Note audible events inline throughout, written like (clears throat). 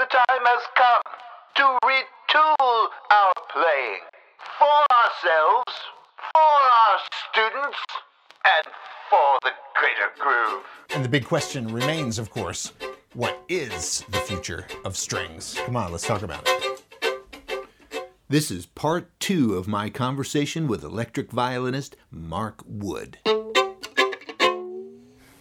The time has come to retool our playing for ourselves, for our students, and for the greater groove. And the big question remains, of course, what is the future of strings? Come on, let's talk about it. This is part two of my conversation with electric violinist Mark Wood.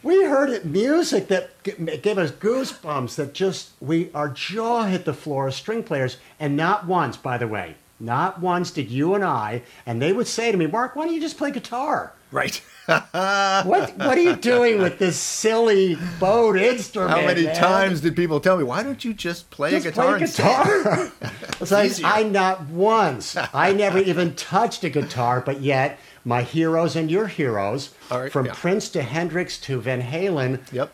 We heard it music that gave us goosebumps. That just we our jaw hit the floor as string players, and not once, by the way, not once did you and I. And they would say to me, "Mark, why don't you just play guitar? Right. (laughs) What What are you doing with this silly bowed instrument?" How many man? times did people tell me, why don't you just play Just a guitar play instead?" guitar. (laughs) it's like easier. I not once. I never even touched a guitar, but yet my heroes and your heroes, right, from yeah. Prince to Hendrix to Van Halen, Yep.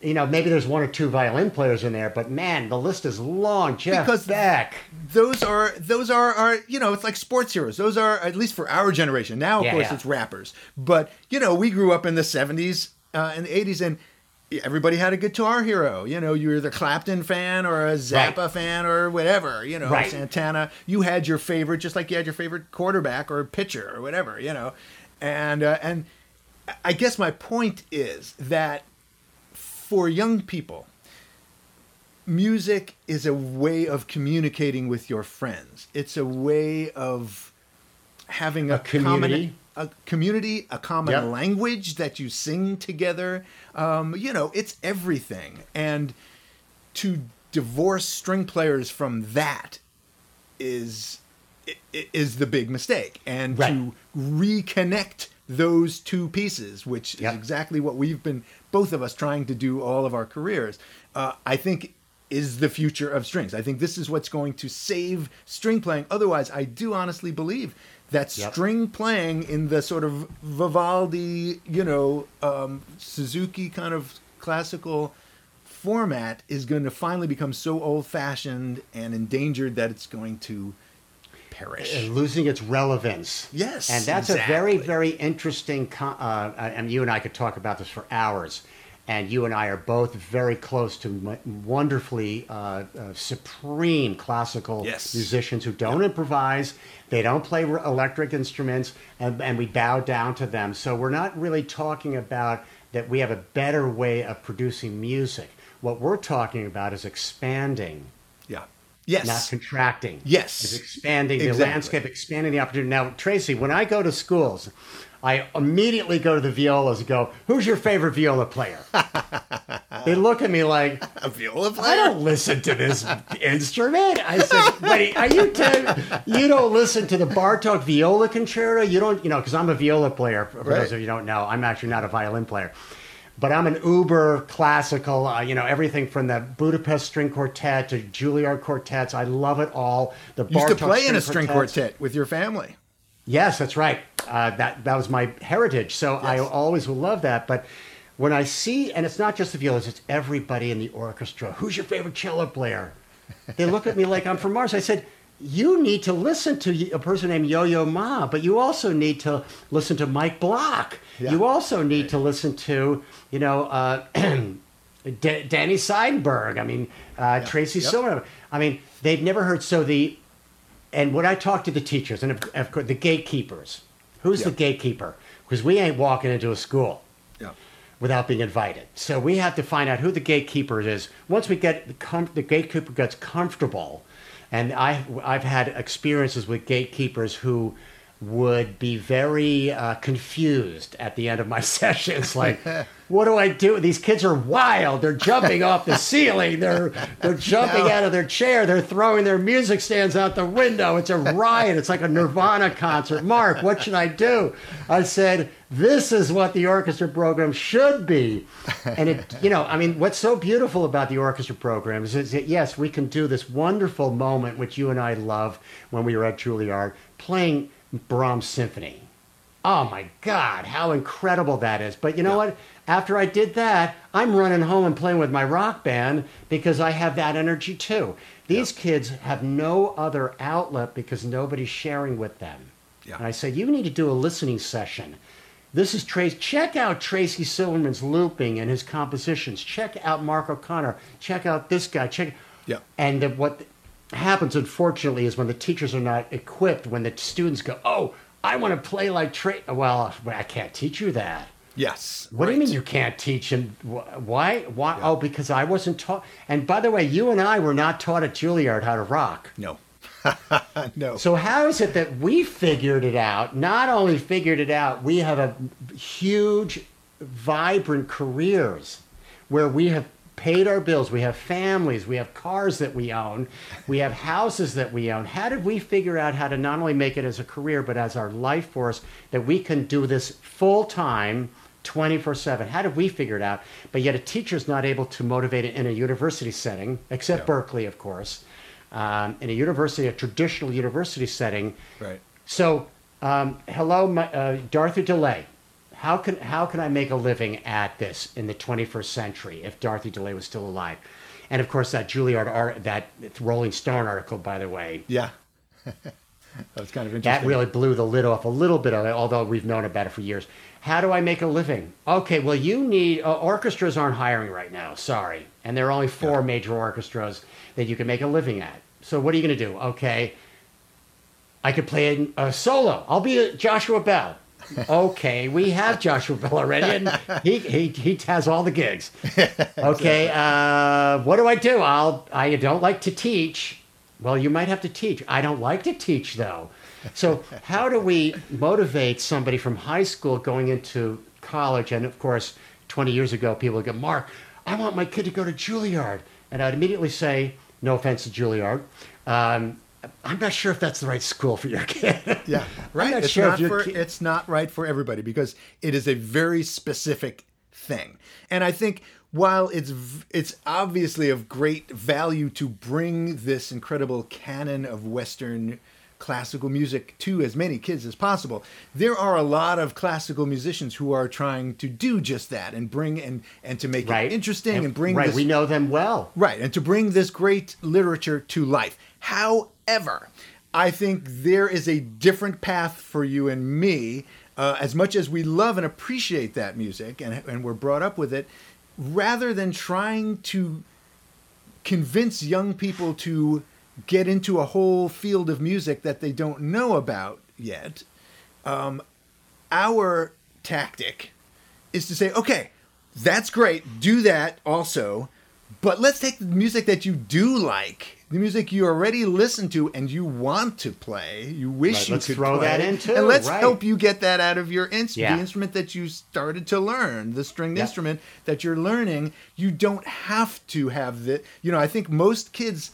you know, maybe there's one or two violin players in there, but man, the list is long. Jeff Because- Beck. those are those are are you know it's like sports heroes those are at least for our generation now of Yeah, course yeah. it's rappers but you know we grew up in the 70s uh, and the 80s and everybody had a guitar hero you know you were either clapton fan or a zappa Right. fan or whatever you know Right. santana you had your favorite just like you had your favorite quarterback or pitcher or whatever you know and uh, and i guess my point is that for young people music is a way of communicating with your friends. It's a way of having a, community. common a community, a common Yep. language that you sing together. Um, you know, it's everything. And to divorce string players from that is is the big mistake. And Right. to reconnect those two pieces, which Yep. is exactly what we've been both of us trying to do all of our careers. Uh, I think is the future of strings. I think this is what's going to save string playing. Otherwise, I do honestly believe that Yep. string playing in the sort of Vivaldi, you know, um, Suzuki kind of classical format is going to finally become so old fashioned and endangered that it's going to perish. and losing its relevance. Yes, and that's a very, very interesting. co- Uh, and you and I could talk about this for hours. And you and I are both very close to wonderfully uh, uh, supreme classical Yes. musicians who don't improvise. They don't play electric instruments, and, and we bow down to them. So we're not really talking about that we have a better way of producing music. What we're talking about is expanding yeah. Yes. not contracting. Yes. It's expanding the landscape, expanding the opportunity. Now, Tracy, when I go to schools, I immediately go to the violas and go, Who's your favorite viola player? (laughs) they look at me like, a viola player? I don't listen to this instrument. I said, Wait, are you telling you don't listen to the Bartok viola concerto? You don't, you know, because I'm a viola player. For Right. those of you who don't know, I'm actually not a violin player. But I'm an uber classical, uh, you know, everything from the Budapest string quartet to Juilliard quartets. I love it all. The Used to Bartok play in a string quartet with your family. Yes, that's right. Uh, that that was my heritage, so I always will love that. But when I see, and it's not just the violas; it's everybody in the orchestra. Who's your favorite cello player? They look at me like I'm from Mars. I said, "You need to listen to a person named Yo-Yo Ma, but you also need to listen to Mike Block. Yeah. You also need to listen to, you know." Uh, (clears throat) D- Danny Seidenberg. I mean, uh, Tracy Yep. Silverman. I mean, they've never heard. So the and when I talk to the teachers and of, of course the gatekeepers, who's the gatekeeper? Because we ain't walking into a school Yeah. without being invited. So we have to find out who the gatekeeper is. Once we get the, com- the gatekeeper gets comfortable, and I I've had experiences with gatekeepers who would be very uh, confused at the end of my (laughs) sessions, like. What do I do? These kids are wild. They're jumping off the ceiling. They're they're jumping out of their chair. They're throwing their music stands out the window. It's a riot. It's like a Nirvana concert. Mark, what should I do? I said, this is what the orchestra program should be. And it, you know, I mean, what's so beautiful about the orchestra program is, is that yes, we can do this wonderful moment, which you and I love when we were at Juilliard, playing Brahms Symphony. Oh my God, how incredible that is. But you know Yeah. what? After I did that, I'm running home and playing with my rock band because I have that energy too. These kids have no other outlet because nobody's sharing with them. Yeah. And I said, you need to do a listening session. This is Trace. Check out Tracy Silverman's looping and his compositions. Check out Mark O'Connor. Check out this guy. Check. Yeah. And the, what happens, unfortunately, is when the teachers are not equipped, when the students go, "Oh, I want to play like Trey," well, I can't teach you that. Yes. What do you mean you can't teach him? Wh- Why? Why? Oh, because I wasn't taught. And by the way, you and I were not taught at Juilliard how to rock. No. (laughs) no. So how is it that we figured it out? Not only figured it out, we have a huge, vibrant careers where we have paid our bills. We have families. We have cars that we own. We have houses that we own. How did we figure out how to not only make it as a career, but as our life force that we can do this full time? 24 7. How did we figure it out? But yet, a teacher's not able to motivate it in a university setting, except Yeah. Berklee, of course. Um, in a university, a traditional university setting, Right. so, um, hello, my, uh, Dorothy DeLay. How can how can I make a living at this in the 21st century if Dorothy DeLay was still alive? And of course, that Juilliard art, that Rolling Stone article, by the way, Yeah. (laughs) that was kind of interesting. that really blew the lid off a little bit of it. Although we've known about it for years. How do I make a living? Okay, well, you need uh, orchestras aren't hiring right now. Sorry, and there are only four major orchestras that you can make a living at. So what are you going to do? Okay, I could play a, a solo. I'll be Joshua Bell. Okay, we have Joshua Bell already, and he, he, he has all the gigs. (laughs) Okay, uh, what do I do? I'll I don't like to teach. Well, you might have to teach. I don't like to teach though. So how do we motivate somebody from high school going into college? And of course, 20 years ago, people would go, Mark, I want my kid to go to Juilliard, and I'd immediately say, no offense to Juilliard. Um, I'm not sure if that's the right school for your kid. Yeah, (laughs) right. not it's sure not for it's not right for everybody because it is a very specific thing. And I think while it's it's obviously of great value to bring this incredible canon of Western classical music to as many kids as possible, there are a lot of classical musicians who are trying to do just that and bring and and to make right? it interesting and, bring right. this We know them well. Right, and to bring this great literature to life. However, I think there is a different path for you and me. Uh, as much as we love and appreciate that music and, and we're brought up with it, rather than trying to convince young people to get into a whole field of music that they don't know about yet, um, our tactic is to say, okay, that's great, do that also, but let's take the music that you do like, the music you already listen to and you want to play, you wish Right, you could throw play, that into, and let's right. help you get that out of your instrument, Yeah. the instrument that you started to learn, the stringed Yep. instrument that you're learning. You don't have to have the, you know, I think most kids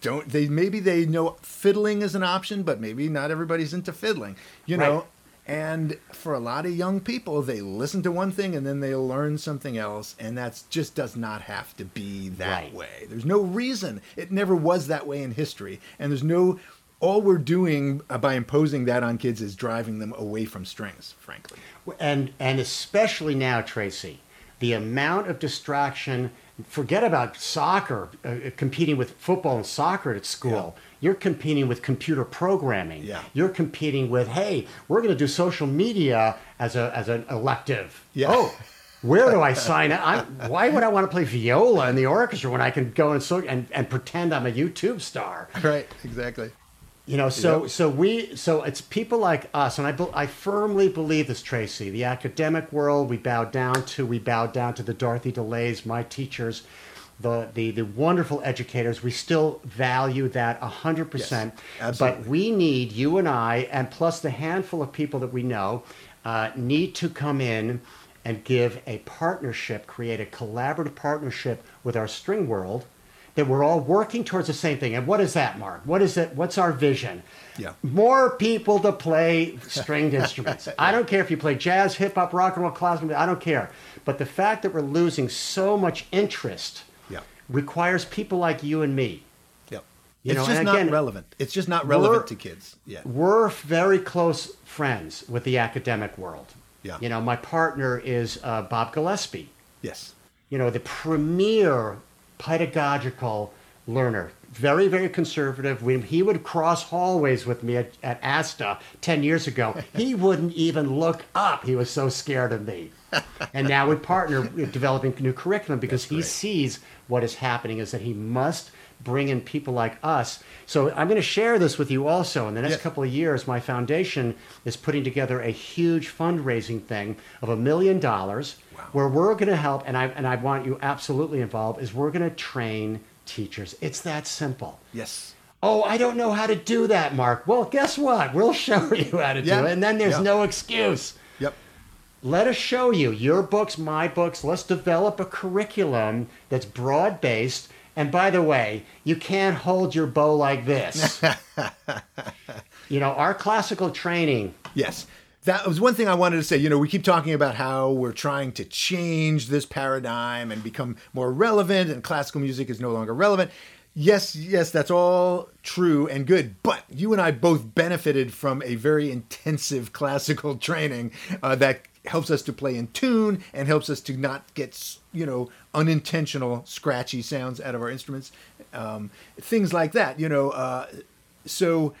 don't they maybe they know fiddling is an option but maybe not everybody's into fiddling you know Right. and for a lot of young people they listen to one thing and then they learn something else and that's just does not have to be that Right. way there's no reason it never was that way in history and there's no all we're doing uh, by imposing that on kids is driving them away from strings frankly and and especially now, Tracy, the amount of distraction. Forget about soccer, uh, competing with football and soccer at school. You're competing with computer programming. Yeah. You're competing with, hey, we're going to do social media as a as an elective. Yeah. Oh, where do I (laughs) sign up? Why would I want to play viola in the orchestra when I can go and so and, and pretend I'm a YouTube star? right exactly You know, so so we so it's people like us, and I I firmly believe this, Tracy. The academic world, we bow down to. We bow down to the Dorothy DeLays, my teachers, the the the wonderful educators. We still value that hundred percent. absolutely. But we need you and I, and plus the handful of people that we know, uh, need to come in and give a partnership, create a collaborative partnership with our string world that we're all working towards the same thing. And what is that, Mark? What is it? What's our vision? Yeah. More people to play stringed (laughs) instruments. I don't care if you play jazz, hip hop, rock and roll, classical. I don't care. But the fact that we're losing so much interest Yeah. requires people like you and me. yep You it's know, just not again, relevant it's just not relevant to kids yeah We're very close friends with the academic world. Yeah. You know, my partner is uh, Bob Gillespie. yes you know, the premier pedagogical learner. Very, very conservative. When he would cross hallways with me at, at ASTA 10 years ago, he (laughs) wouldn't even look up. He was so scared of me. and now we partner developing new curriculum because he sees what is happening is that he must bring in people like us. So I'm going to share this with you also. In the next Yeah. couple of years, my foundation is putting together a huge fundraising thing of a million dollars where we're going to help, and I, and I want you absolutely involved, is we're going to train teachers. It's that simple. Yes. Oh, I don't know how to do that, Mark. Well, guess what? We'll show (laughs) you how to Yeah. do it, and then there's Yeah. no excuse. Yep. Let us show you your books, my books. Let's develop a curriculum that's broad based. And by the way, you can't hold your bow like this. (laughs) you know, our classical training, Yes. That was one thing I wanted to say. You know, we keep talking about how we're trying to change this paradigm and become more relevant, and classical music is no longer relevant. Yes, yes, that's all true and good. But you and I both benefited from a very intensive (laughs) classical training uh, that helps us to play in tune and helps us to not get, you know, unintentional scratchy sounds out of our instruments. Um, things like that, you know. Uh, so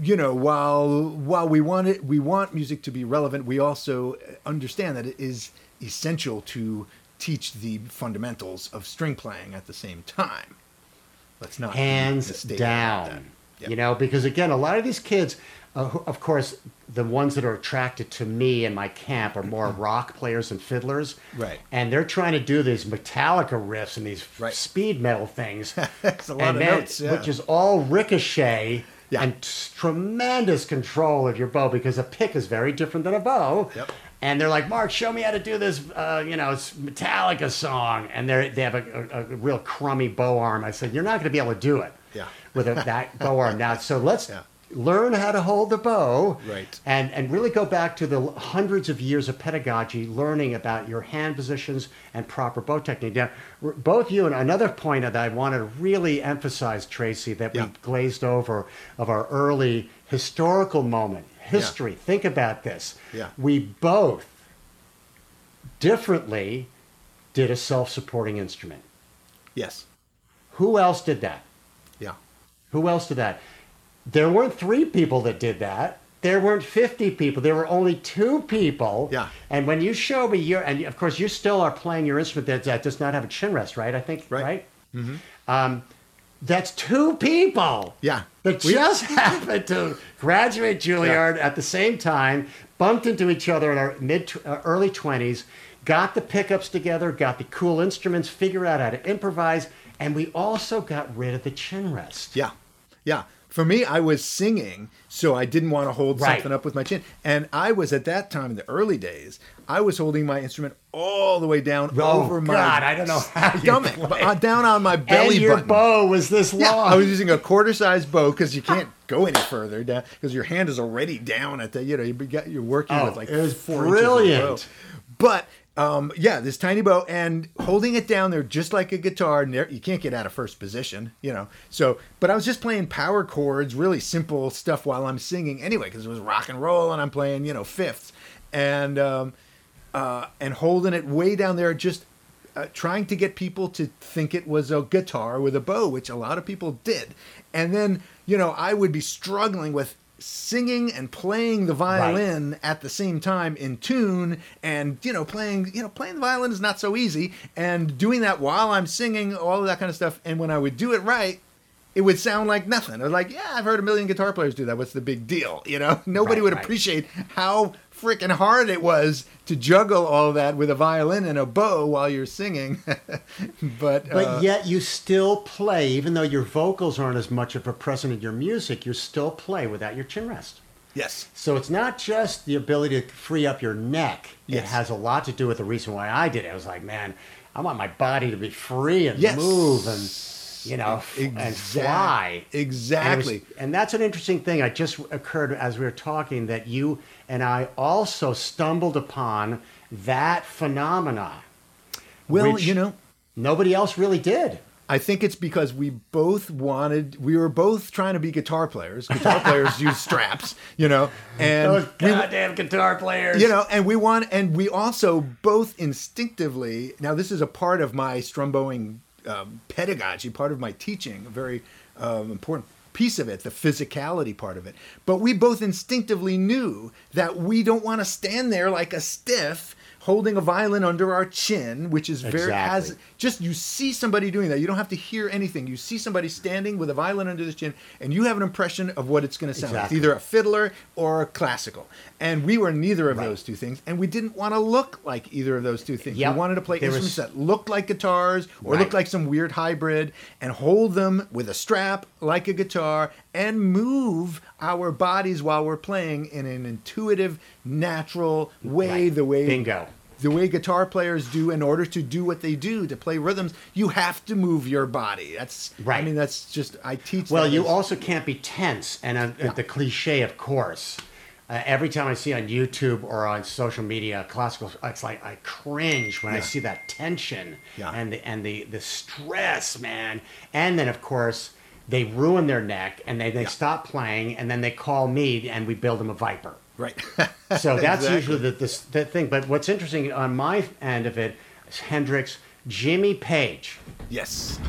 you know, while while we want it, we want music to be relevant, we also understand that it is essential to teach the fundamentals of string playing at the same time. Let's not hands mistaken about that. down. Yep. You know, because again, a lot of these kids, uh, of course, the ones that are attracted to me and my camp are more rock players and fiddlers. Right. And they're trying to do these Metallica riffs and these Right. speed metal things. (laughs) It's a lot of notes, yeah. Which is all ricochet Yeah. and t- tremendous control of your bow because a pick is very different than a bow. Yep. And they're like, Mark, show me how to do this, uh, you know, it's Metallica song. And they they have a, a, a real crummy bow arm. I said, you're not going to be able to do it Yeah. with a, that bow arm. Now, so let's (laughs) Yeah. Learn how to hold the bow. Right. And, and really go back to the hundreds of years of pedagogy, learning about your hand positions and proper bow technique. Now, both you and another point that I want to really emphasize, Tracy, that Yeah. we glazed over of our early historical moment, history. Think about this. Yeah. We both differently did a self supporting instrument. Yes. Who else did that? Yeah. Who else did that? There weren't three people that did that. There weren't 50 people. There were only two people. Yeah. And when you show me your, and of course you still are playing your instrument that, that does not have a chin rest, right? I think, Right. right? Mm-hmm. Um, that's two people Yeah. that We- just (laughs) happened to graduate Juilliard at the same time, bumped into each other in our mid uh, early 20s, got the pickups together, got the cool instruments, figured out how to improvise, and we also got rid of the chin rest. Yeah. Yeah. For me, I was singing, so I didn't want to hold Right. something up with my chin. And I was at that time in the early days, I was holding my instrument all the way down Oh, over my God, I don't know how stomach, uh, down on my belly and your button. bow was this long. Yeah, I was using a quarter size bow because you can't (laughs) go any further down because your hand is already down at the you know you got you're working Oh, with like it was four inches brilliant. But um, yeah, this tiny bow and holding it down there just like a guitar. and You can't get out of first position, you know. So, but I was just playing power chords, really simple stuff while I'm singing anyway because it was rock and roll and I'm playing you know fifths and um, uh, and holding it way down there just uh, trying to get people to think it was a guitar with a bow, which a lot of people did. And then, you know, I would be struggling with singing and playing the violin at the same time in tune and you know playing you know playing the violin is not so easy and doing that while i'm singing all of that kind of stuff and when i would do it right it would sound like nothing. I was like, yeah, I've heard a million guitar players do that. What's the big deal? You know, (laughs) nobody Right, would right. appreciate how freaking hard it was to juggle all that with a violin and a bow while you're singing. (laughs) but But uh, yet you still play, even though your vocals aren't as much of a present in your music, you still play without your chin rest. yes, So it's not just the ability to free up your neck. Yes. It has a lot to do with the reason why I did it. I was like, man, I want my body to be free and Yes. move and you know f- and fly. And, was- exactly. and that's an interesting thing. I just occurred as we were talking that you and I also stumbled upon that phenomena. well, you know, nobody else really did. I think it's because we both wanted, we were both trying to be guitar players. Guitar players (laughs) use straps, you know, and Those we- goddamn guitar players. you know and we want and we also both instinctively now this is a part of my strum bowing um, pedagogy, part of my teaching, a very um, important piece of it, the physicality part of it. But we both instinctively knew that we don't want to stand there like a stiff holding a violin under our chin, which is very has Exactly. just you see somebody doing that. You don't have to hear anything. You see somebody standing with a violin under the chin, and you have an impression of what it's going to sound like. Either a fiddler or a classical. And we were neither of Right. those two things, and we didn't want to look like either of those two things. Yep. We wanted to play There was- instruments that looked like guitars or Right. looked like some weird hybrid, and hold them with a strap like a guitar, and move our bodies while we're playing in an intuitive, natural way. Right. The way Bingo. the way guitar players do in order to do what they do to play rhythms you have to move your body that's right. i mean that's just i teach Well, you as- also can't be tense, and uh, the cliche, of course. Uh, every time I see on YouTube or on social media classical, it's like I cringe when I see that tension Yeah. and the and the the stress, man. And then of course they ruin their neck and they, they Yeah. stop playing and then they call me and we build them a Viper. right (laughs) So that's Exactly. usually the, the, the thing. But what's interesting on my end of it is Hendrix, Jimmy Page. yes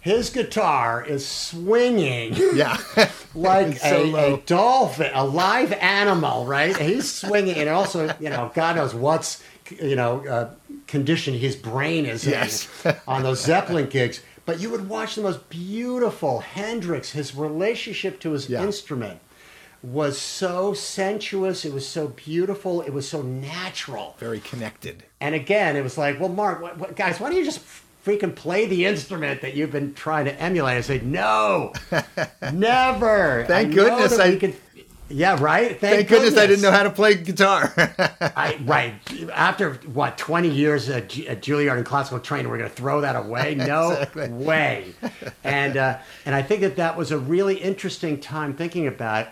His guitar is swinging yeah (laughs) like so a, a dolphin, a live animal, right? He's swinging, and also, you know, God knows what's, you know, uh, condition his brain is Yes. in on those Zeppelin gigs. But you would watch the most beautiful Hendrix. His relationship to his Yeah. instrument was so sensuous. It was so beautiful. It was so natural. very connected And again, it was like, well, Mark, what, what, guys, why don't you just freaking play the instrument that you've been trying to emulate? I said, no, (laughs) never. Thank I goodness I- could- yeah, right. Thank, thank goodness, i didn't know how to play guitar (laughs) I, right. After what, 20 years at, Ju- at Juilliard and classical training, we're going to throw that away? (laughs) No Exactly. way. (laughs) And, uh, and I think that that was a really interesting time thinking about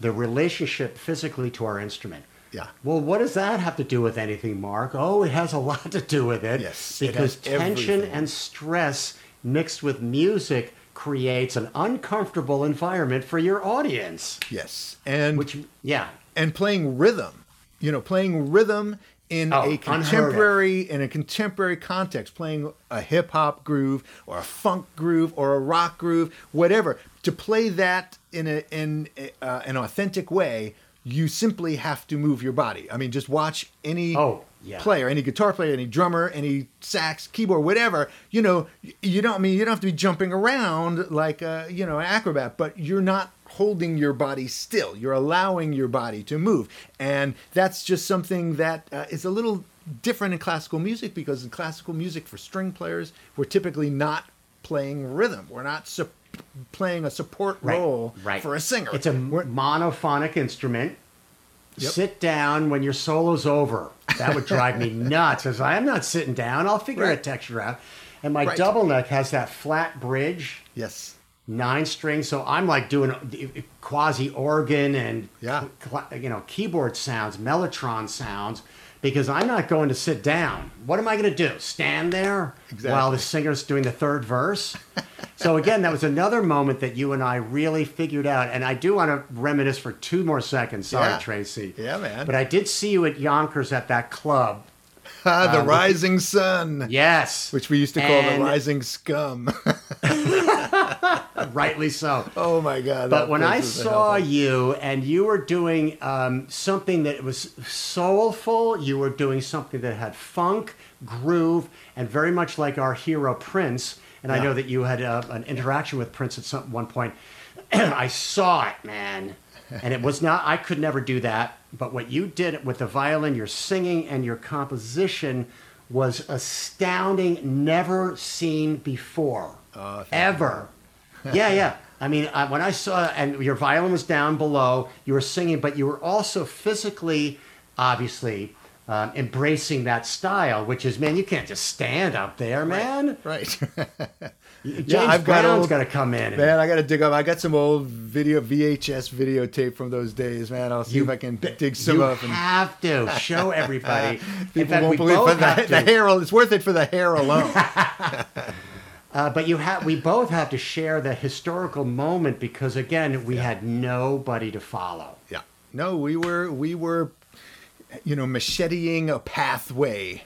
the relationship physically to our instrument. Yeah. Well, what does that have to do with anything, Mark? Oh, it has a lot to do with it. Yes, it Because has tension everything. and stress mixed with music creates an uncomfortable environment for your audience. yes. And Which, yeah. and playing rhythm. You know playing rhythm in Oh, a contemporary in a contemporary context playing a hip hop groove or a funk groove or a rock groove whatever. To play that in a in a, uh, an authentic way you simply have to move your body. I mean just watch any Oh, yeah. player any guitar player any drummer any sax keyboard whatever you know you don't I mean you don't have to be jumping around like a you know an acrobat but you're not holding your body still you're allowing your body to move and that's just something that uh, is a little different in classical music because in classical music for string players we're typically not playing rhythm we're not sup- playing a support Right, role right. for a singer It's a We're- monophonic instrument. Yep. Sit down when your solo's over. That would drive me (laughs) nuts. As I'm not sitting down, I'll figure a texture out. And my Right. double neck has that flat bridge, yes nine strings. So I'm like doing eh, eh, quasi organ and Yeah. you know keyboard sounds, mellotron sounds. Because I'm not going to sit down. What am I going to do? Stand there Exactly. while the singer's doing the third verse? (laughs) so again, that was another moment that you and I really figured out. And I do want to reminisce for two more seconds. Sorry, Yeah. Tracy. Yeah, man. But I did see you at Yonkers at that club. (laughs) The Um, rising sun Yes. which we used to call And the rising scum (laughs) (laughs) rightly so. oh my god But when I saw hellhole. you and you were doing um, something that was soulful, you were doing something that had funk, groove, and very much like our hero Prince. And I know that you had uh, an interaction with Prince at some one point. (clears throat) I saw it, man, and it was not. I could never do that. But what you did with the violin, your singing, and your composition was astounding, never seen before, Oh, ever. yeah, yeah. (laughs) I mean, I, when I saw and your violin was down below, you were singing, but you were also physically, obviously, um, embracing that style, which is, man, you can't just stand up there, man. right (laughs) James I've got Brown's got to come in. and- Man, I gotta dig up. I got some old video VHS videotape from those days, man. I'll see if I can dig some you up. And have to show everybody. (laughs) People fact, won't believe the, the hair. It's worth it for the hair alone. Uh, but you have, we both have to share the historical moment because again, we had nobody to follow. yeah. No, we were we were, you know, macheteing a pathway.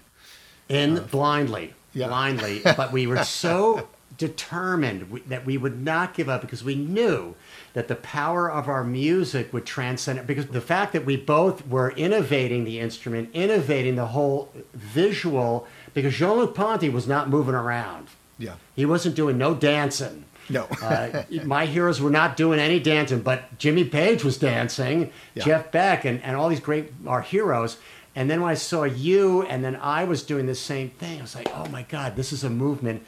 In blindly. Yeah. blindly, (laughs) but we were so determined that we would not give up because we knew that the power of our music would transcend it. Because the fact that we both were innovating the instrument, innovating the whole visual, because Jean Luc Ponty was not moving around. Yeah. He wasn't doing no dancing. No. uh, my heroes were not doing any dancing, but Jimmy Page was dancing, Yeah. Jeff Beck, and, and all these great our heroes. And then when I saw you, and then I was doing the same thing, I was like, oh my God, this is a movement.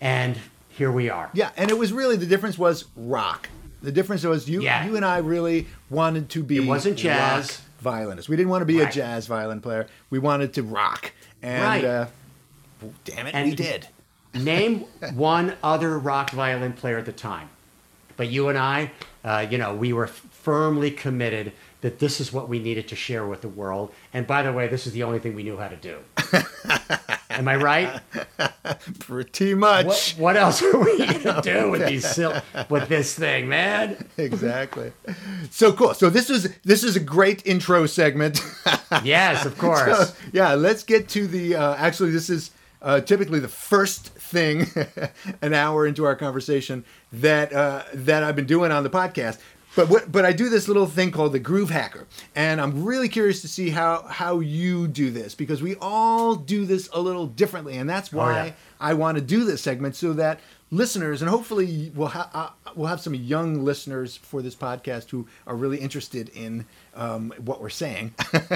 And here we are. Yeah, and it was really the difference was rock. The difference was you Yeah. you and I really wanted to be It wasn't jazz. rock violinists. We didn't want to be Right. a jazz violin player. We wanted to rock. And Right. uh, damn it, And- we did. Name one other rock violin player at the time. But you and I, uh, you know, we were firmly committed that this is what we needed to share with the world. And by the way, this is the only thing we knew how to do. (laughs) Am I right? Pretty much. What, what else are we gonna (laughs) do with these sil- with this thing, man? exactly. So cool. So this was this is a great intro segment. Yes, of (laughs) So, course. yeah, let's get to the. Uh, actually, this is uh, typically the first thing (laughs) an hour into our conversation that uh, that I've been doing on the podcast. But what, but I do this little thing called the Groove Hacker, and I'm really curious to see how how you do this because we all do this a little differently, and that's why yeah. I want to do this segment so that listeners and hopefully we'll ha- uh, we'll have some young listeners for this podcast who are really interested in um, what we're saying,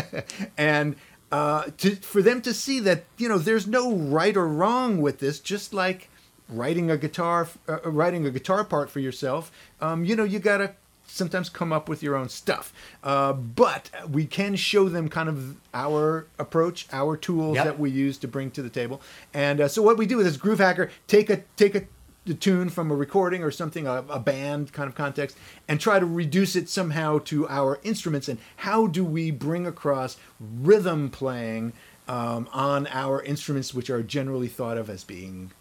(laughs) and uh, to for them to see that you know there's no right or wrong with this, just like writing a guitar uh, writing a guitar part for yourself. Um, you know you gotta sometimes come up with your own stuff, uh, but we can show them kind of our approach, our tools Yep. that we use to bring to the table. And uh, so what we do with this Groove Hacker, take a take a, a tune from a recording or something, a, a band kind of context, and try to reduce it somehow to our instruments. And how do we bring across rhythm playing um, on our instruments, which are generally thought of as being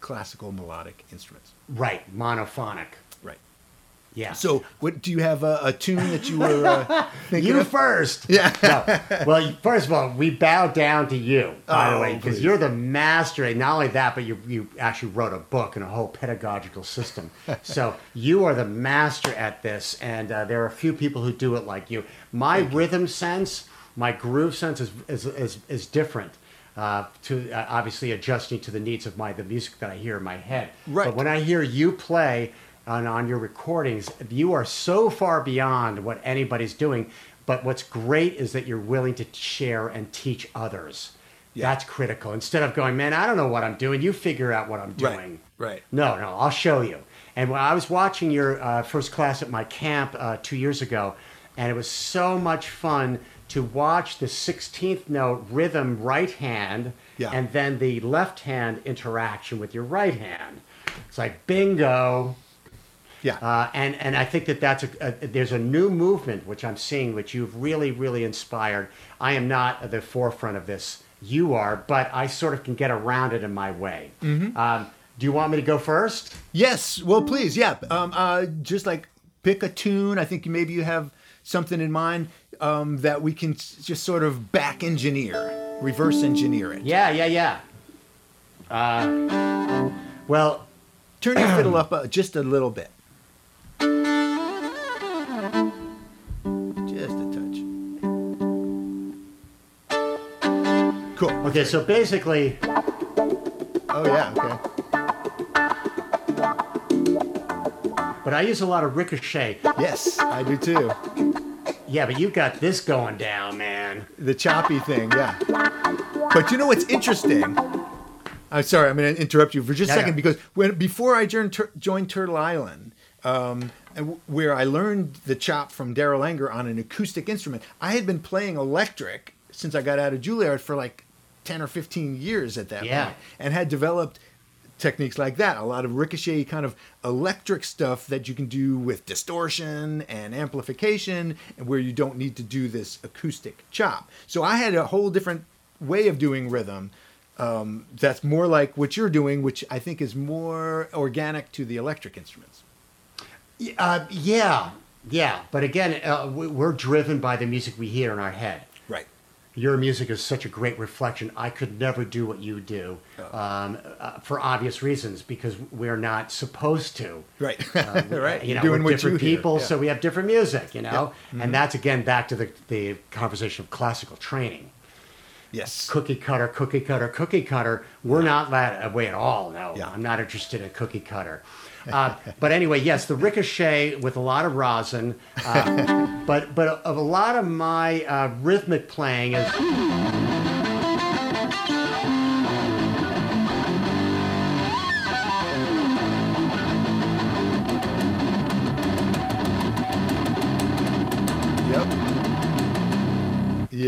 classical melodic instruments? Right, monophonic. Yeah. So, what do you have a, a tune that you were uh, (laughs) thinking you of? first. Yeah. (laughs) No. Well, first of all, we bow down to you, by the Oh, way, because you're the master. And not only that, but you you actually wrote a book and a whole pedagogical system. (laughs) so you are the master at this, and uh, there are a few people who do it like you. My rhythm sense, my groove sense is is is, is different. Uh, to uh, obviously adjusting to the needs of my the music that I hear in my head. Right. But when I hear you play on, on your recordings, you are so far beyond what anybody's doing. But what's great is that you're willing to share and teach others. Yeah. That's critical. Instead of going, man, I don't know what I'm doing. You figure out what I'm Right, doing. right. No, no, I'll show you. And when I was watching your uh, first class at my camp uh, two years ago, and it was so much fun to watch the 16th note rhythm right hand Yeah. and then the left hand interaction with your right hand. It's like bingo. Yeah. Uh, and, and I think that that's a, a, there's a new movement which I'm seeing, which you've really, really inspired. I am not at the forefront of this. You are, but I sort of can get around it in my way. Mm-hmm. Um, do you want me to go first? Yes. Well, please. Yeah. Um, uh, just like pick a tune. I think maybe you have something in mind um, that we can just sort of back engineer, reverse engineer it. Yeah, yeah, yeah. Uh, well, Turn your fiddle up uh, just a little bit. Okay, so basically, Oh yeah. Okay. but I use a lot of ricochet. Yes, I do too. Yeah, but you've got this going down, man. The choppy thing. Yeah. But you know what's interesting? I'm sorry, I'm going to interrupt you for just a Yeah, second yeah. because when before I joined, joined Turtle Island, um, where I learned the chop from Darol Anger on an acoustic instrument, I had been playing electric since I got out of Juilliard for like 10 or 15 years at that Yeah. point, and had developed techniques like that. A lot of ricochet kind of electric stuff that you can do with distortion and amplification, and where you don't need to do this acoustic chop. So I had a whole different way of doing rhythm um, that's more like what you're doing, which I think is more organic to the electric instruments. Uh, yeah, yeah. But again, uh, we're driven by the music we hear in our head. Your music is such a great reflection. I could never do what you do um, uh, for obvious reasons because we're not supposed to. Right. Um, (laughs) right. You know, doing we're different people, Yeah. so we have different music. You know, Mm-hmm. and that's again back to the the conversation of classical training. yes. Cookie cutter, cookie cutter, cookie cutter. We're not that way at all. No, Yeah. I'm not interested in cookie cutter. Uh, but anyway, yes, the ricochet with a lot of rosin, uh, (laughs) but but of a lot of my uh, rhythmic playing is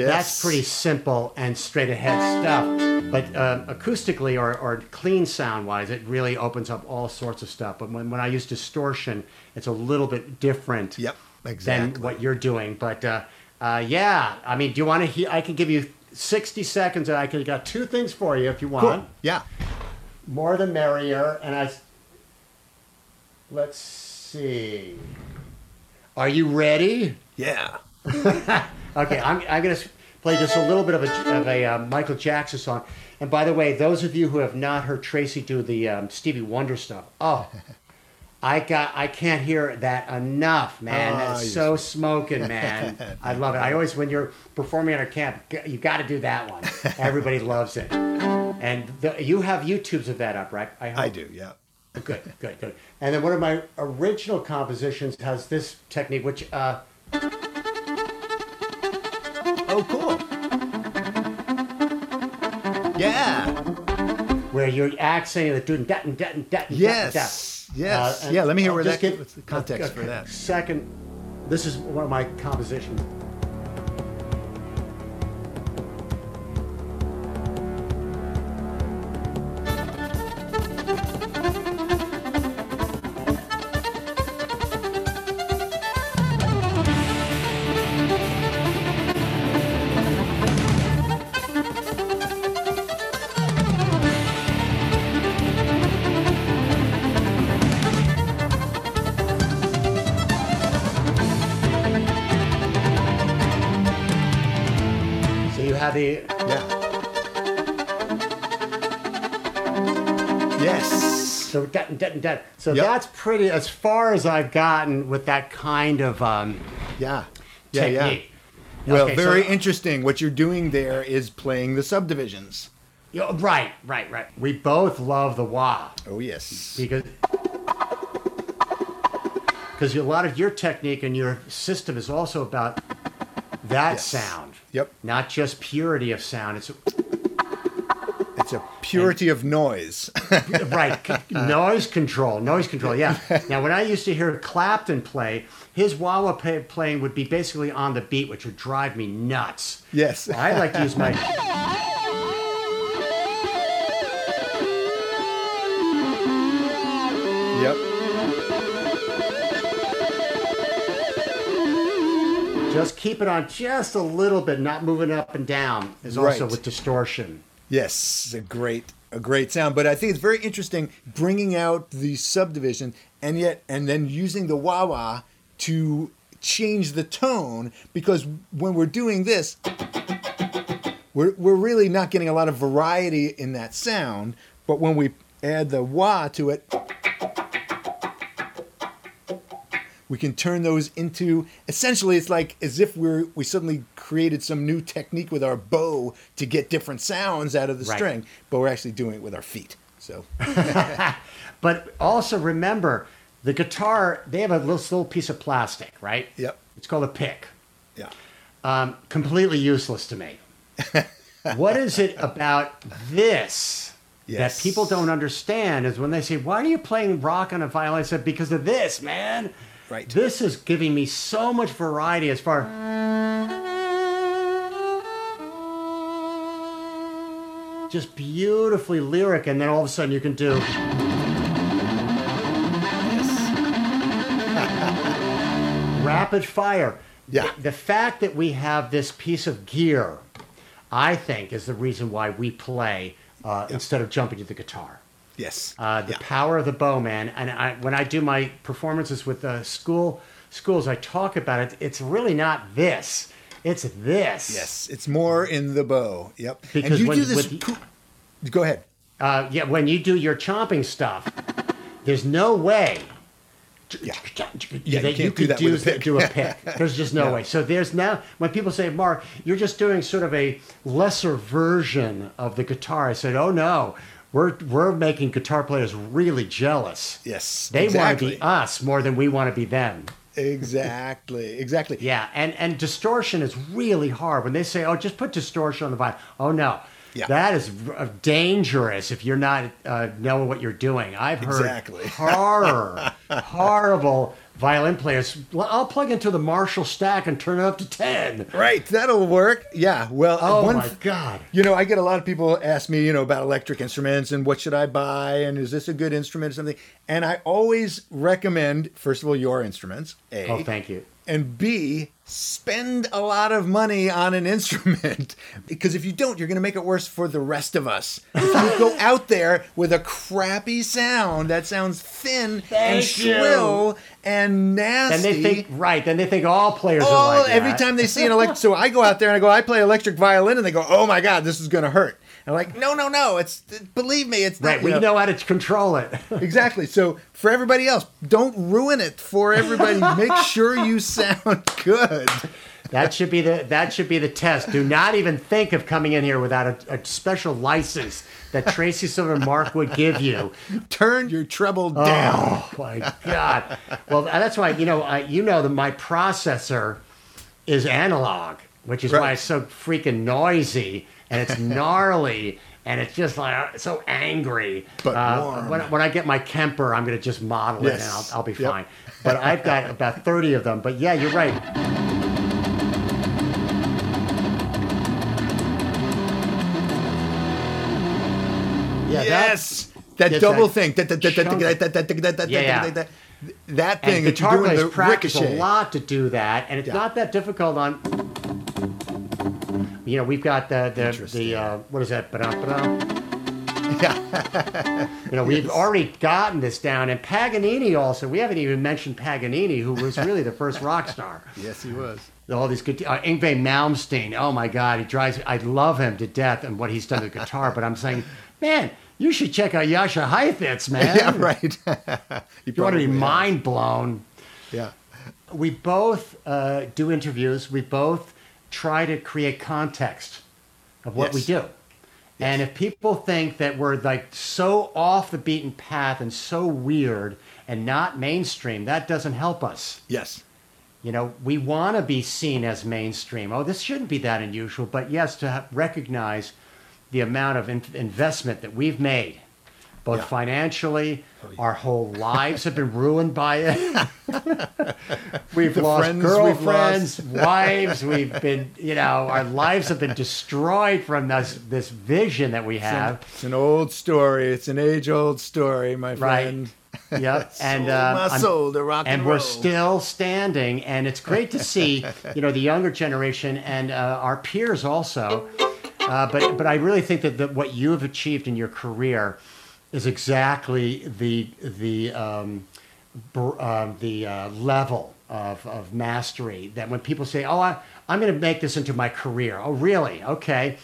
Yes. That's pretty simple and straight ahead stuff. But um, acoustically or, or clean sound wise, it really opens up all sorts of stuff. But when, when I use distortion, it's a little bit different Yep, exactly. than what you're doing. But uh, uh, yeah, I mean, do you want to hear? I can give you 60 seconds and I can got two things for you if you want. Cool. Yeah. More the merrier. And I. Let's see. Are you ready? Yeah. (laughs) Okay, I'm, I'm going to play just a little bit of a, of a uh, Michael Jackson song. And by the way, those of you who have not heard Tracy do the um, Stevie Wonder stuff, oh, I got I can't hear that enough, man. Ah, That's you- so smoking, (laughs) man. I love it. I always when you're performing at a camp, you got to do that one. (laughs) Everybody loves it. And the, you have YouTubes of that up, right? hope. I do. Yeah. Good, good, good. And then one of my original compositions has this technique, which uh, Oh, cool. Yeah. where you're accenting the doing that and that and that. and Yes. that and that. Yes. Uh, and Yeah, let me hear I'll where that- give what's the context a- for that? Second, this is one of my compositions. So Yep. that's pretty as far as I've gotten with that kind of um, Yeah. Yeah. Yeah. technique. Well, Okay, so- very interesting. What you're doing there is playing the subdivisions. Yeah, right, right, right. We both love the wah. Oh yes. because because a lot of your technique and your system is also about that Yes. sound. Yep. Not just purity of sound. It's It's a purity of noise. (laughs) right noise control. Noise control. Yeah. Now, when I used to hear Clapton play, his wah wah play, playing would be basically on the beat, which would drive me nuts. yes. (laughs) I like to use my. Yep. Just keep it on just a little bit, not moving up and down. Is also Right. with distortion. Yes, a great a great sound. But I think it's very interesting bringing out the subdivision and yet and then using the wah wah to change the tone because when we're doing this we're, we're really not getting a lot of variety in that sound but when we add the wah to it we can turn those into essentially it's like as if we're we suddenly created some new technique with our bow to get different sounds out of the Right. string but we're actually doing it with our feet so (laughs) But also remember, the guitar, they have a little, little piece of plastic, right? Yep. It's called a pick. yeah Um, completely useless to me. (laughs) what is it about this Yes. that people don't understand is when they say, Why are you playing rock on a violin? I said, Because of this, man. Right. This is giving me so much variety as far just beautifully lyric, and then all of a sudden you can do (laughs) rapid fire. Yeah. The, the fact that we have this piece of gear, I think, is the reason why we play uh, instead of jumping to the guitar. Yes Uh, the yeah. power of the bow, man. and I, when I do my performances with uh, school schools, I talk about it. It's really not this. It's this. Yes, it's more in the bow. Yep. Because and you when- do this. with- Go ahead. Uh, yeah, when you do your chomping stuff, there's no way. Yeah. Yeah, you that you can't do that do, with a pick. do a pick. (laughs) There's just no No. way. So there's now when people say, "Mark, you're just doing sort of a lesser version of the guitar," I said, "Oh no, we're we're making guitar players really jealous. Yes. They exactly. want to be us more than we want to be them." Exactly. Exactly. (laughs) Yeah, and and distortion is really hard when they say, "Oh, just put distortion on the violin." Oh no, Yeah. that is r- dangerous if you're not uh, knowing what you're doing. I've heard Exactly. (laughs) horror, horrible violin players. "Well, I'll plug into the Marshall stack and turn it up to ten. Right. That'll work. Yeah. Well. Oh one my god! You know, I get a lot of people ask me, you know, about electric instruments and what should I buy and is this a good instrument or something. And I always recommend, first of all, your instruments. A. Oh, thank you. And B, spend a lot of money on an (laughs) instrument. Because if you don't, you're going to make it worse for the rest of us. If you go (laughs) out there with a crappy sound that sounds thin and Thank you. shrill and nasty. Then they think right. Then they think all players Oh, are like that. every time they see an electric, so I go out there and I go, I play electric violin, and they go, "Oh my god, this is gonna hurt." And I'm like, "No, no, no, it's believe me, it's Right, not." we you know how to control it. (laughs) exactly. So for everybody else, don't ruin it for everybody. Make (laughs) sure you sound good. That should be the that should be the test. Do not even think of coming in here without a, a special license that Tracy Silver Mark would give you. Turn your treble oh, down. Oh my god! Well, uh, that's why you know I, you know that my processor is analog, which is why it's so freaking noisy and it's (laughs) gnarly and it's just like uh, so angry. But uh. When, when I get my Kemper, I'm going to just model it and I'll, I'll be Yep. fine. But I've got (laughs) about thirty of them. But yeah, you're right. Yeah, yes, that Yes, double that thing. That, that, that, that, that, that, that, that, that, that, that thing. if guitar players practice ricochet. a lot to do that, and it's Yeah. not that difficult on. You know, we've got the the, the uh, what is that? Ba-dum, ba-dum. Yeah. (laughs) You know, we've already gotten this down, and Paganini also. We haven't even mentioned Paganini, who was (laughs) really the first rock star. yes, he was. All these good, uh, Yngwie Malmsteen. Oh my God, he drives. I love him to death and what he's done to the guitar. But I'm saying, man, you should check out Jascha Heifetz, man. (laughs) Yeah, right. You want to be mind blown. Yeah. we both uh, do interviews. We both try to create context of what we Yes. do. And if people think that we're like so off the beaten path and so weird and not mainstream, that doesn't help us. Yes. You know, we want to be seen as mainstream. Oh, this shouldn't be that unusual. But yes, to recognize the amount of in- investment that we've made, both Yeah. financially, our whole lives have been ruined by it. (laughs) we've The lost friends we've girlfriends, wives. We've been, you know, our lives have been destroyed from this this vision that we have. It's an old story. It's an age-old story, my friend. Right. Yep, (laughs) and uh, my soul to rock and, and we're still standing and it's great to see you know the younger generation and uh, our peers also uh, but but i really think that, that what you have achieved in your career is exactly the the um, br- um, the uh, level of, of mastery that when people say oh I, i'm going to make this into my career oh really okay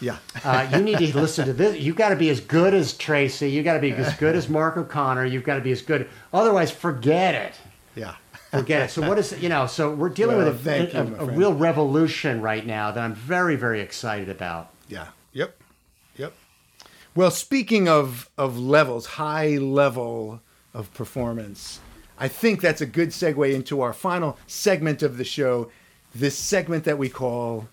Yeah. uh, you need to listen to this. You've got to be as good as Tracy. You've got to be as good as Mark O'Connor. You've got to be as good. Otherwise, forget it. Yeah. Forget it. So what is you know? So we're dealing Well, with thank a, you, a, a real revolution right now that I'm very very excited about. Yeah. Well, speaking of of levels, high level of performance, I think that's a good segue into our final segment of the show. This segment that we call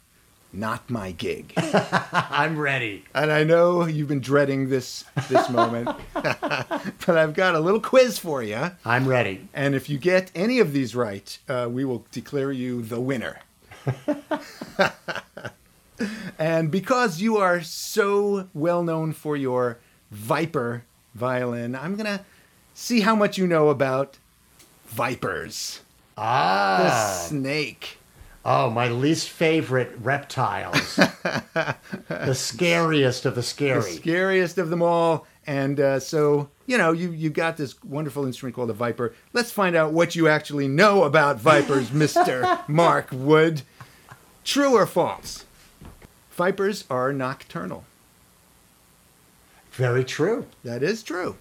"Not My Gig," (laughs) I'm ready. and I know you've been dreading this this moment, (laughs) but I've got a little quiz for you. I'm ready. And if you get any of these right, uh, we will declare you the winner. (laughs) and because you are so well known for your Viper violin, I'm going to see how much you know about vipers. Ah. The snake. Oh, my least favorite reptiles. (laughs) the scariest of the scary. The scariest of them all. And uh, so, you know, you, you got this wonderful instrument called a Viper. Let's find out what you actually know about Vipers, (laughs) Mr. Mark Wood. True or false? Vipers are nocturnal. Very true. That is true.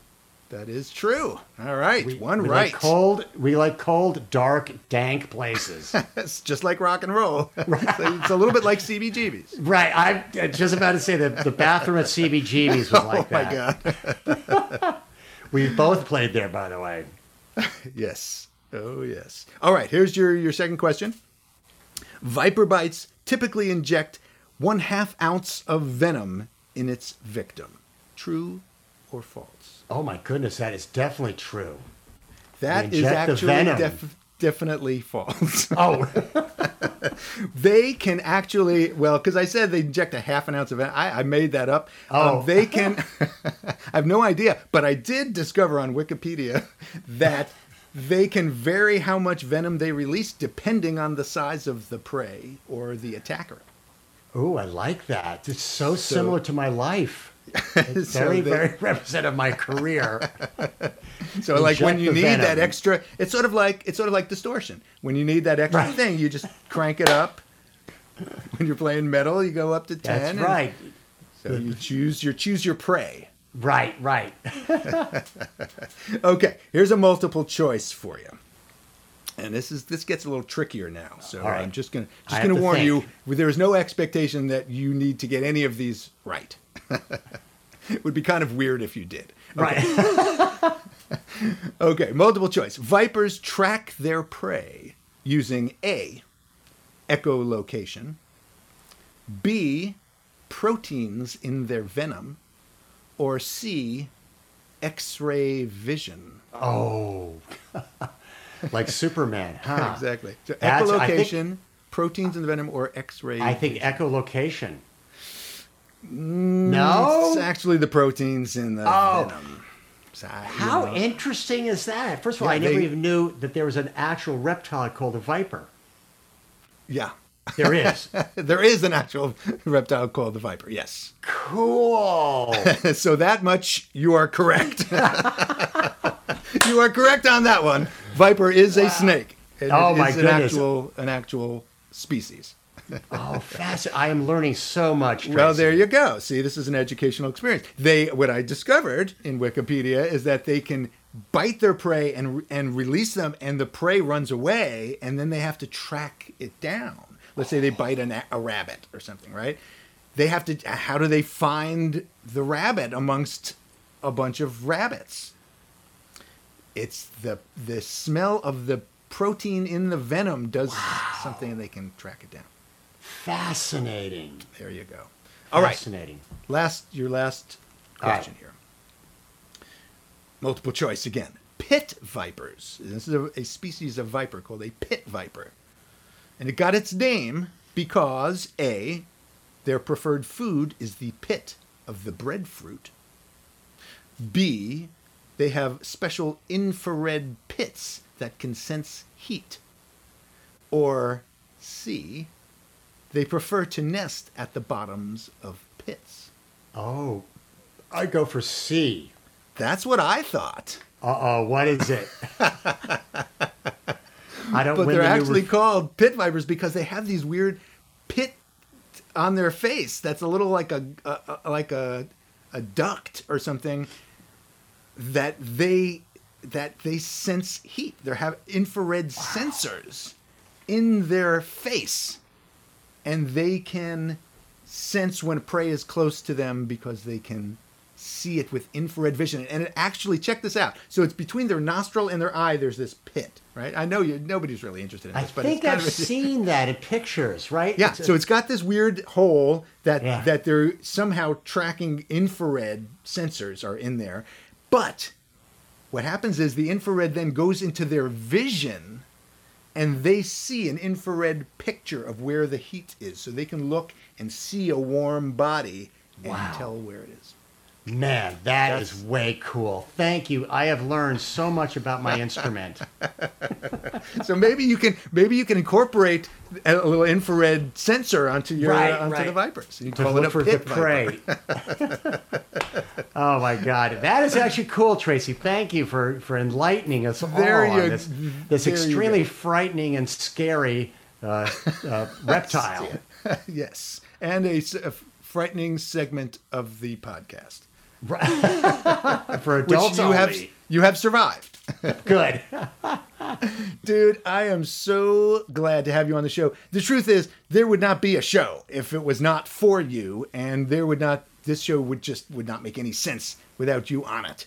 That is true. All right, We, one we right. Like cold. We like cold, dark, dank places. (laughs) it's just like rock and roll. (laughs) (laughs) it's a little bit like CBGBs. right. I'm just about to say that the bathroom at CBGB's was oh like oh my that. god. We both played there, by the way. Yes. Oh yes. All right. Here's your your second question. Viper bites typically inject one half ounce of venom in its victim. True or false? Oh my goodness, that is definitely true. That is actually def- definitely false. (laughs) Oh, (laughs) they can actually, well, because I said they inject a half an ounce of venom. I, I made that up. Oh. Um, they can, (laughs) I have no idea, but I did discover on Wikipedia that they can vary how much venom they release depending on the size of the prey or the attacker. Oh, I like that. It's so, So- similar to my life. (laughs) It's So very, they- very (laughs) representative of my career. (laughs) So like when you need that extra, it's sort of like it's sort of like distortion. When you need that extra Right. thing, you just crank it up. When you're playing metal, you go up to ten. That's and- right. So you choose your choose your prey. Right, right. Okay, here's a multiple choice for you. And this is this gets a little trickier now. So right. I'm just gonna just gonna to warn think. you. There's no expectation that you need to get any of these right. (laughs) it would be kind of weird if you did. Right. (laughs) Okay, multiple choice. Vipers track their prey using A, echolocation, B, proteins in their venom, or C, X ray vision. Oh. (laughs) like Superman, huh? (laughs) Exactly. So That's- I think- echolocation, proteins in the venom, or X ray. I think echolocation. Mm, no, it's actually the proteins in the Oh. venom. So, How know. interesting is that? First of all, Yeah, I never they- even knew that there was an actual reptile called a viper. Yeah. There is. (laughs) there is an actual reptile called the viper, yes. cool. (laughs) so that much you are correct. you are correct on that one. Viper is a snake. It Oh, my an goodness. actual an actual species. (laughs) Oh, fascinating. I am learning so much. Well, there you go. See, this is an educational experience. They what I discovered in Wikipedia is that they can bite their prey and and release them and the prey runs away and then they have to track it down. Let's say they bite an, a rabbit or something, right? They have to how do they find the rabbit amongst a bunch of rabbits? It's the the smell of the protein in the venom does something and they can track it down. Fascinating. There you go. All right. Fascinating. Last, your last All right. question here. Multiple choice again. Pit vipers. This is a, a species of viper called a pit viper. And it got its name because A, their preferred food is the pit of the breadfruit. B, they have special infrared pits that can sense heat. Or C, they prefer to nest at the bottoms of pits. Oh, I go for C. That's what I thought. Uh oh, what is it? (laughs) I don't But they're the actually ref- called pit vipers because they have these weird pit on their face that's a little like a, a, a like a a duct or something that they that they sense heat. They have infrared sensors in their face and they can sense when prey is close to them because they can see it with infrared vision and it actually check this out so it's between their nostril and their eye there's this pit right i know you nobody's really interested in I this but I think I've of seen that in pictures, right? yeah It's- so it's got this weird hole that Yeah. that they're somehow tracking infrared sensors are in there but what happens is the infrared then goes into their vision and they see an infrared picture of where the heat is so they can look and see a warm body and Wow. tell where it is Man, that is That's- way cool. Thank you. I have learned so much about my (laughs) instrument. (laughs) so maybe you can maybe you can incorporate a little infrared sensor onto your Right, onto right. the vipers you to call it a for pit prey. (laughs) oh my God, that is actually cool, Tracy. Thank you for for enlightening us There all on this this extremely frightening and scary uh, uh, reptile. yes, and a frightening segment of the podcast, (laughs) For adults you have only. you have survived. (laughs) Good. (laughs) Dude, I am so glad to have you on the show. The truth is, there would not be a show if it was not for you, and there would not. This show would just would not make any sense without you on it.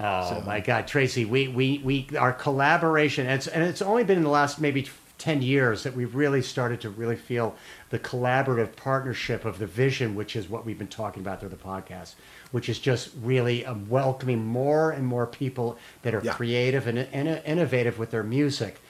Oh my God, Tracy, we, we, we our collaboration, and it's, and it's only been in the last maybe 10 years that we've really started to really feel the collaborative partnership of the vision, which is what we've been talking about through the podcast, which is just really um, welcoming more and more people that are Yeah. creative and, and innovative with their music.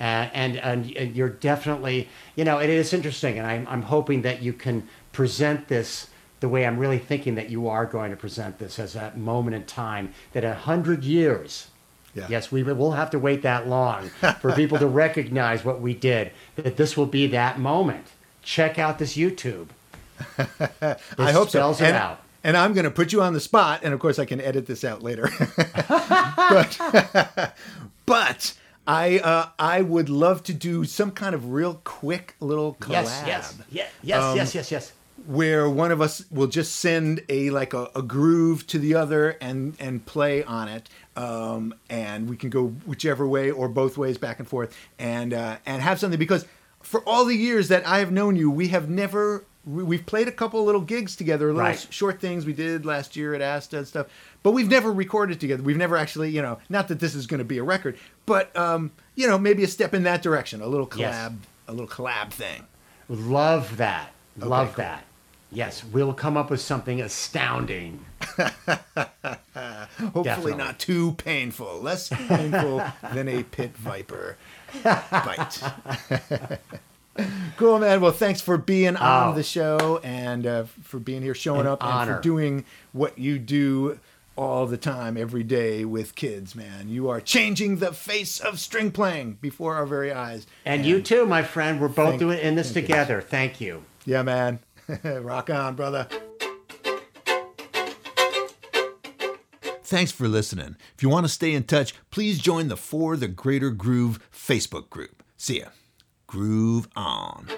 Uh, and, and and you're definitely, you know, it is interesting, and I'm, I'm hoping that you can present this the way I'm really thinking that you are going to present this as that moment in time that a hundred years. Yeah. Yes, we will have to wait that long for people to (laughs) recognize what we did. That this will be that moment. Check out this YouTube. (laughs) I This hope so. spells it and, out. and I'm going to put you on the spot, and of course I can edit this out later. (laughs) but (laughs) but I uh, I would love to do some kind of real quick little collab. Yes, yes, yes, yes, Um, yes, yes, yes. where one of us will just send a like a, a groove to the other and and play on it um, and we can go whichever way or both ways back and forth and uh, and have something because for all the years that I have known you we have never we- we've played a couple little gigs together a little Right. short things we did last year at ASTA and stuff but we've never recorded together we've never actually you know not that this is going to be a record but um, you know maybe a step in that direction a little collab Yes. a little collab thing Love that. Love cool. that. Yes, we'll come up with something astounding. (laughs) Hopefully Definitely. not too painful. Less painful (laughs) than a pit viper bite. cool, man. Well, thanks for being on Oh. the show and uh, for being here, showing An up, and for doing what you do all the time, every day with kids, man. You are changing the face of string playing before our very eyes. And you too, my friend. We're both Thank- doing in this thank you. together. Thank you. Yeah, man. (laughs) Rock on, brother. Thanks for listening. If you want to stay in touch, please join the For the Greater Groove Facebook group. See ya. Groove on.